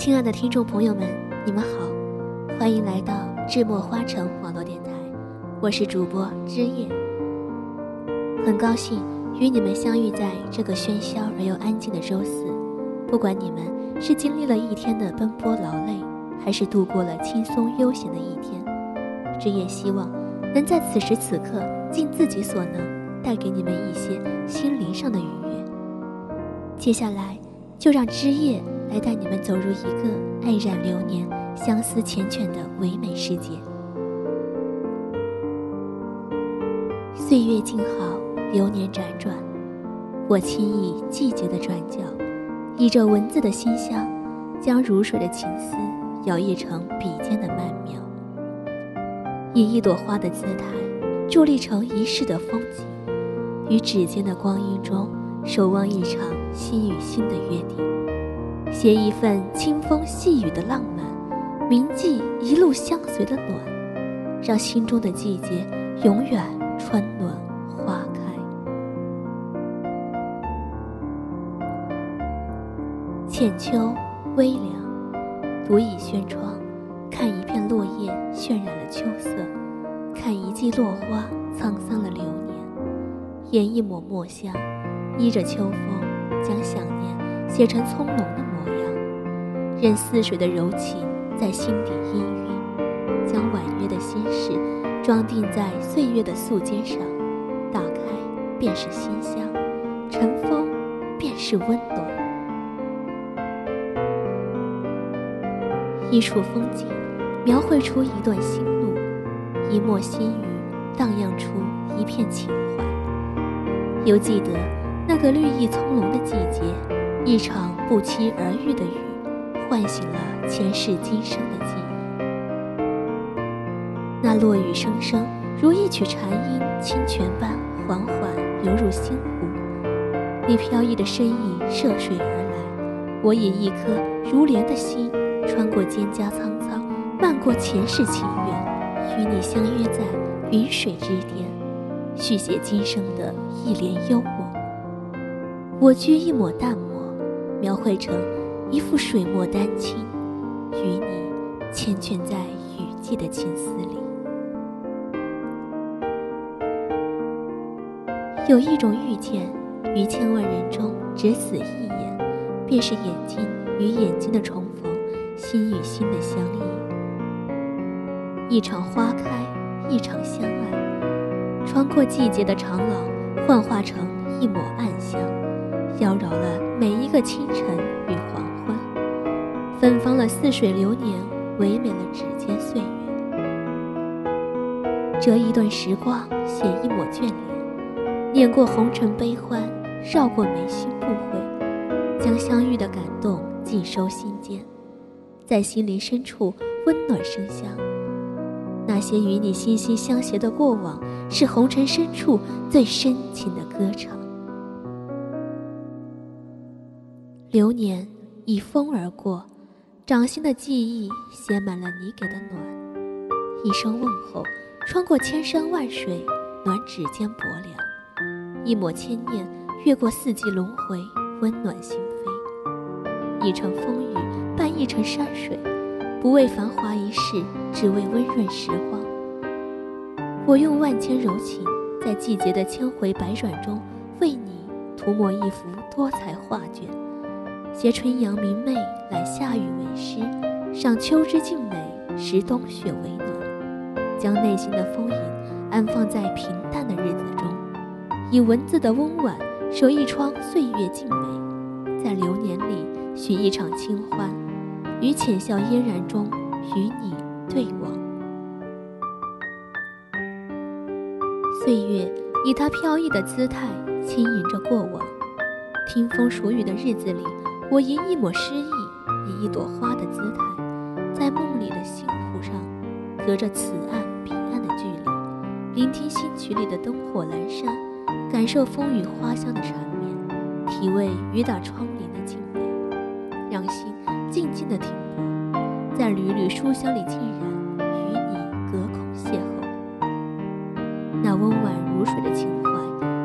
亲爱的听众朋友们，你们好，欢迎来到智墨花城网络电台，我是主播之夜。很高兴与你们相遇在这个喧嚣而又安静的周四。不管你们是经历了一天的奔波劳累，还是度过了轻松悠闲的一天，之夜希望能在此时此刻尽自己所能，带给你们一些心灵上的愉悦。接下来，就让之夜。来带你们走入一个爱染流年、相思缱绻的唯美世界。岁月静好，流年辗转，我轻倚季节的转角，倚着文字的馨香，将如水的情思摇曳成笔尖的曼妙，以一朵花的姿态，伫立成一世的风景，于指尖的光阴中，守望一场心与心的约定。写一份清风细雨的浪漫，铭记一路相随的暖，让心中的季节永远春暖花开。浅秋，微凉，独倚轩窗，看一片落叶渲染了秋色，看一季落花沧桑了流年，研一抹墨香，依着秋风，将想念写成葱茏的。任似水的柔情在心底氤氲，将婉约的心事装订在岁月的素笺上，打开便是馨香，尘封便是温暖。一处风景，描绘出一段心路；一抹心语，荡漾出一片情怀。犹记得那个绿意葱茏的季节，一场不期而遇的雨。唤醒了前世今生的记忆。那落雨声声，如一曲禅音，清泉般缓缓流入心湖。你飘逸的身影涉水而来，我以一颗如莲的心，穿过蒹葭苍苍，漫过前世情缘，与你相约在云水之巅，续写今生的一帘幽梦。我掬一抹淡墨，描绘成。一幅水墨丹青，与你缱绻在雨季的情丝里。有一种遇见，于千万人中只此一眼，便是眼睛与眼睛的重逢，心与心的相依。一场花开，一场相爱，穿过季节的长廊，幻化成一抹暗香，妖娆了每一个清晨与。芬芳了似水流年，唯美了指尖岁月。折一段时光，写一抹眷恋，念过红尘悲欢，绕过眉心不悔，将相遇的感动尽收心间，在心灵深处温暖生香。那些与你心心相携的过往，是红尘深处最深情的歌唱。流年以风而过。掌心的记忆写满了你给的暖，一声问候穿过千山万水，暖指尖薄凉；一抹牵念越过四季轮回，温暖心扉。一程风雨伴一程山水，不为繁华一世，只为温润时光。我用万千柔情，在季节的千回百转中，为你涂抹一幅多彩画卷。携春阳明媚，揽夏雨为诗，赏秋之静美，识冬雪为暖，将内心的丰盈安放在平淡的日子中，以文字的温婉守一窗岁月静美，在流年里许一场清欢，于浅笑嫣然中与你对望。岁月以它飘逸的姿态轻盈着过往，听风数雨的日子里。我吟一抹诗意，以一朵花的姿态，在梦里的星湖上，隔着此岸彼岸的距离，聆听星曲里的灯火阑珊，感受风雨花香的缠绵，体味雨打窗棂的静美，让心静静的停泊，在缕缕书香里浸染，与你隔空邂逅。那温婉如水的情怀，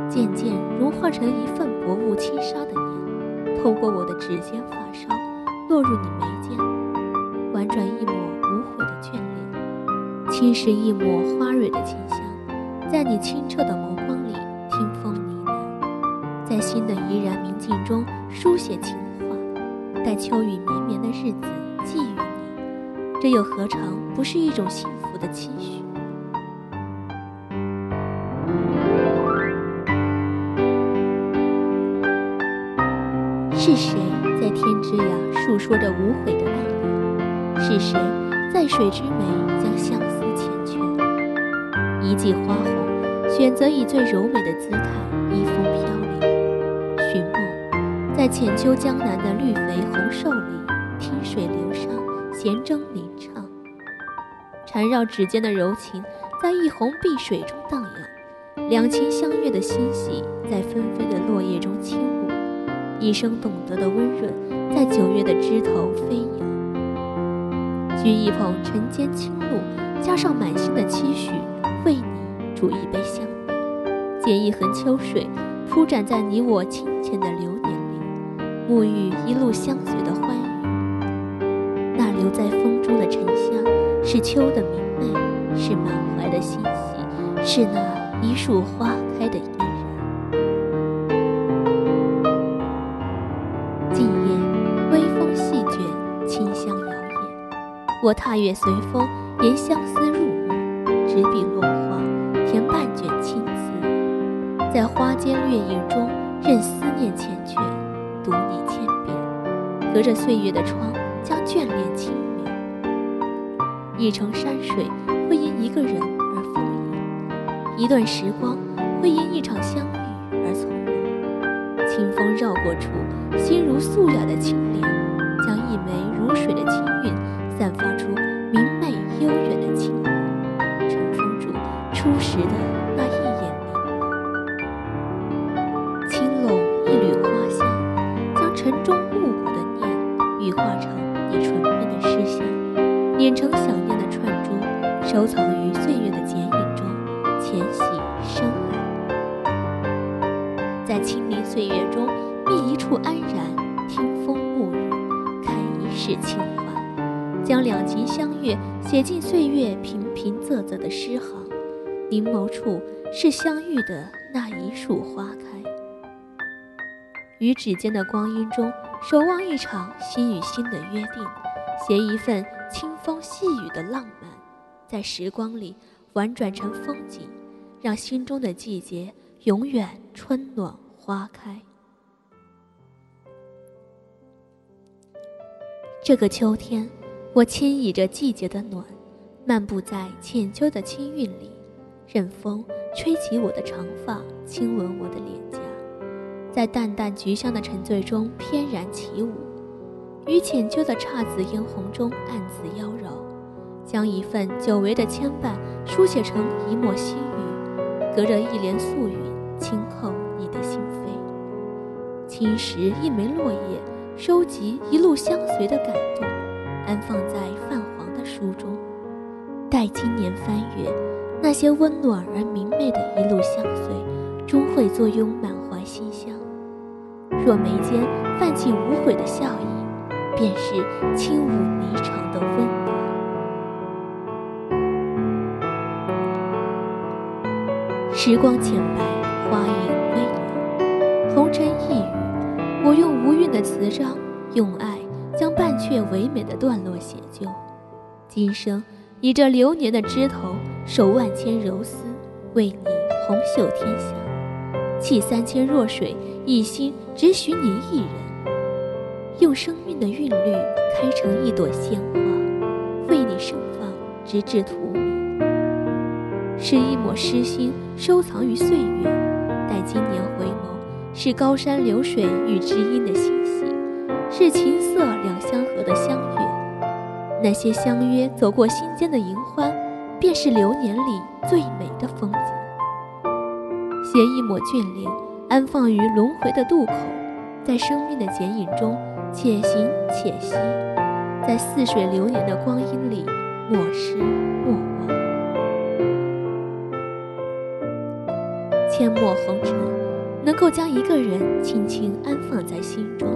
渐渐融化成一份薄雾轻纱的。透过我的指尖发梢，落入你眉间，婉转一抹无悔的眷恋，轻拭一抹花蕊的清香，在你清澈的眸光里听风呢喃，在心的怡然明镜中书写情话，待秋雨绵绵的日子寄予你，这又何尝不是一种幸福的期许？是谁？在天之涯诉说着无悔的爱恋？是谁在水之湄将相思缱绻？一季花红，选择以最柔美的姿态依风飘零。寻梦，在浅秋江南的绿肥红瘦里，听水流觞，弦筝鸣唱，缠绕指尖的柔情，在一泓碧水中荡漾。两情相悦的欣喜，在纷飞的落叶中轻舞。一生懂得的温润，在九月的枝头飞扬。掬一捧晨间清露，加上满心的期许，为你煮一杯香茗。剪一痕秋水，铺展在你我清浅的流年里，沐浴一路相随的欢愉。那留在风中的沉香，是秋的明媚，是满怀的欣喜，是那一树花开的。我踏月随风，沿相思入梦，执笔落花，填半卷青词，在花间月影中，任思念缱绻，读你千遍。隔着岁月的窗，将眷恋轻描。一程山水会因一个人而丰盈，一段时光会因一场相遇而从容。清风绕过处，心如素雅的清莲，将一枚如水的清韵。成想念的串珠，收藏于岁月的剪影中，浅喜深爱。在清明岁月中觅一处安然，听风沐雨，看一世清欢。将两情相悦写进岁月平平仄仄的诗行，凝眸处是相遇的那一束花开。于指尖的光阴中，守望一场心与心的约定，携一份清风细雨的浪漫，在时光里婉转成风景，让心中的季节永远春暖花开。这个秋天。我轻倚着季节的暖，漫步在浅秋的清韵里，任风吹起我的长发，亲吻我的脸颊，在淡淡菊香的沉醉中翩然起舞，于浅秋的姹紫嫣红中暗自妖娆，将一份久违的牵绊书写成一抹细雨，隔着一帘素云轻叩你的心扉，轻拾一枚落叶，收集一路相随的感动。安放在泛黄的书中，待今年翻阅，那些温暖而明媚的一路相随，终会坐拥满怀馨香。若眉间泛起无悔的笑意，便是轻舞霓裳的温暖。时光浅白，花影微凉，红尘一语，我用无韵的词章，用爱。将半阙唯美的段落写就，今生以这流年的枝头，守万千柔丝，为你红袖添香；弃三千弱水，一心只许你一人。用生命的韵律，开成一朵鲜花，为你盛放，直至荼蘼。是一抹诗心，收藏于岁月，待今年回眸，是高山流水与知音的欣喜。是琴瑟两相和的相悦，那些相约走过心间的银欢，便是流年里最美的风景。携一抹眷恋，安放于轮回的渡口，在生命的剪影中，且行且惜，在似水流年的光阴里，莫失莫忘。阡陌红尘，能够将一个人轻轻安放在心中。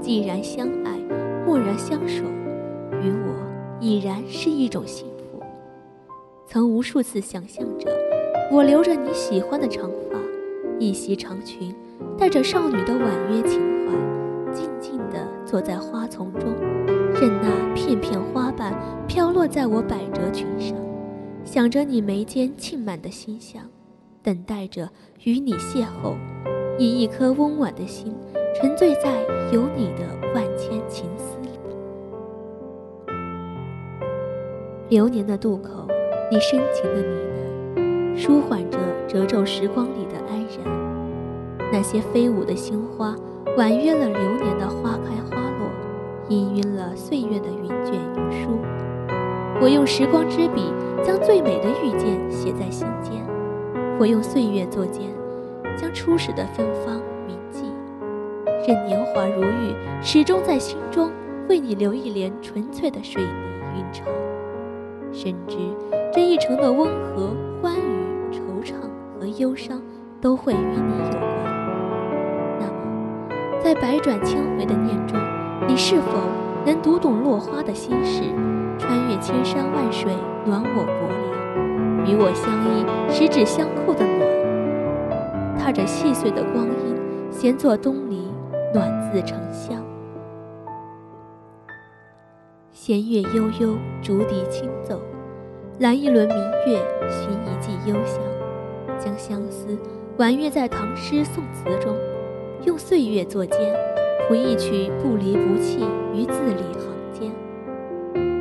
既然相爱，默然相守，与我已然是一种幸福。曾无数次想象着，我留着你喜欢的长发，一袭长裙，带着少女的婉约情怀，坐在花丛中，任那片片花瓣飘落在我百褶裙上，想着你眉间沁满的馨香，等待着与你邂逅，以一颗温婉的心。沉醉在有你的万千情思里。流年的渡口，你深情的呢喃，舒缓着褶皱时光里的安然。那些飞舞的星花，婉约了流年的花开，氤氲了岁月的云卷云舒。我用时光之笔，将最美的遇见写在心间。我用岁月作笺，将初始的芬芳铭记。任年华如玉，始终在心中为你留一帘纯粹的水泥云长。深知这一程的温和、欢愉、惆怅和忧伤，都会与你有关。那么，在百转千回的念中，你是否能读懂落花的心事，穿越千山万水，暖我薄凉，与我相依，十指相扣的暖，踏着细碎的光阴，闲坐东篱。暖自成香，弦乐悠悠，竹笛轻奏，揽一轮明月，寻一季幽香，将相思婉约在唐诗宋词中，用岁月作笺，谱一曲不离不弃于字里行间。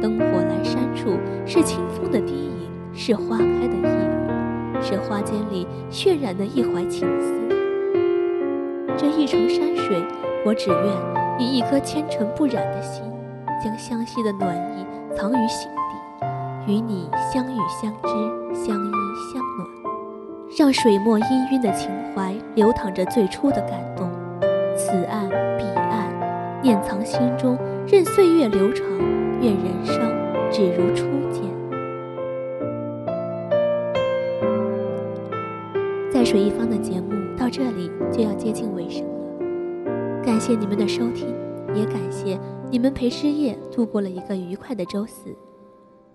灯火阑珊处，是清风的低吟，是花开的一语，是花间里渲染的一怀情思。这一程山水，我只愿以一颗纤尘不染的心，将相惜的暖意藏于心底，与你相遇相知，相依相暖，让水墨氤氲的情怀流淌着最初的感动。此岸，掩藏心中，任岁月流长，愿人生只如初见。在水一方的节目。到这里就要接近尾声了，感谢你们的收听，也感谢你们陪失业度过了一个愉快的周四。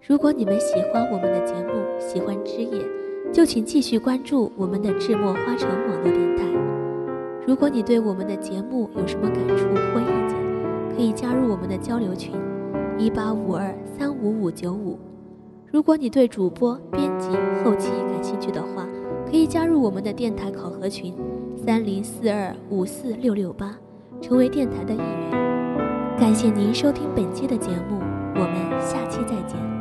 如果你们喜欢我们的节目，喜欢之夜，就请继续关注我们的智墨花城网络电台。如果你对我们的节目有什么感触或意，可以加入我们的交流群：一八五二三五五九五。如果你对主播、编辑、后期感兴趣的话，可以加入我们的电台考核群，三零四二五四六六八，成为电台的一员。感谢您收听本期的节目，我们下期再见。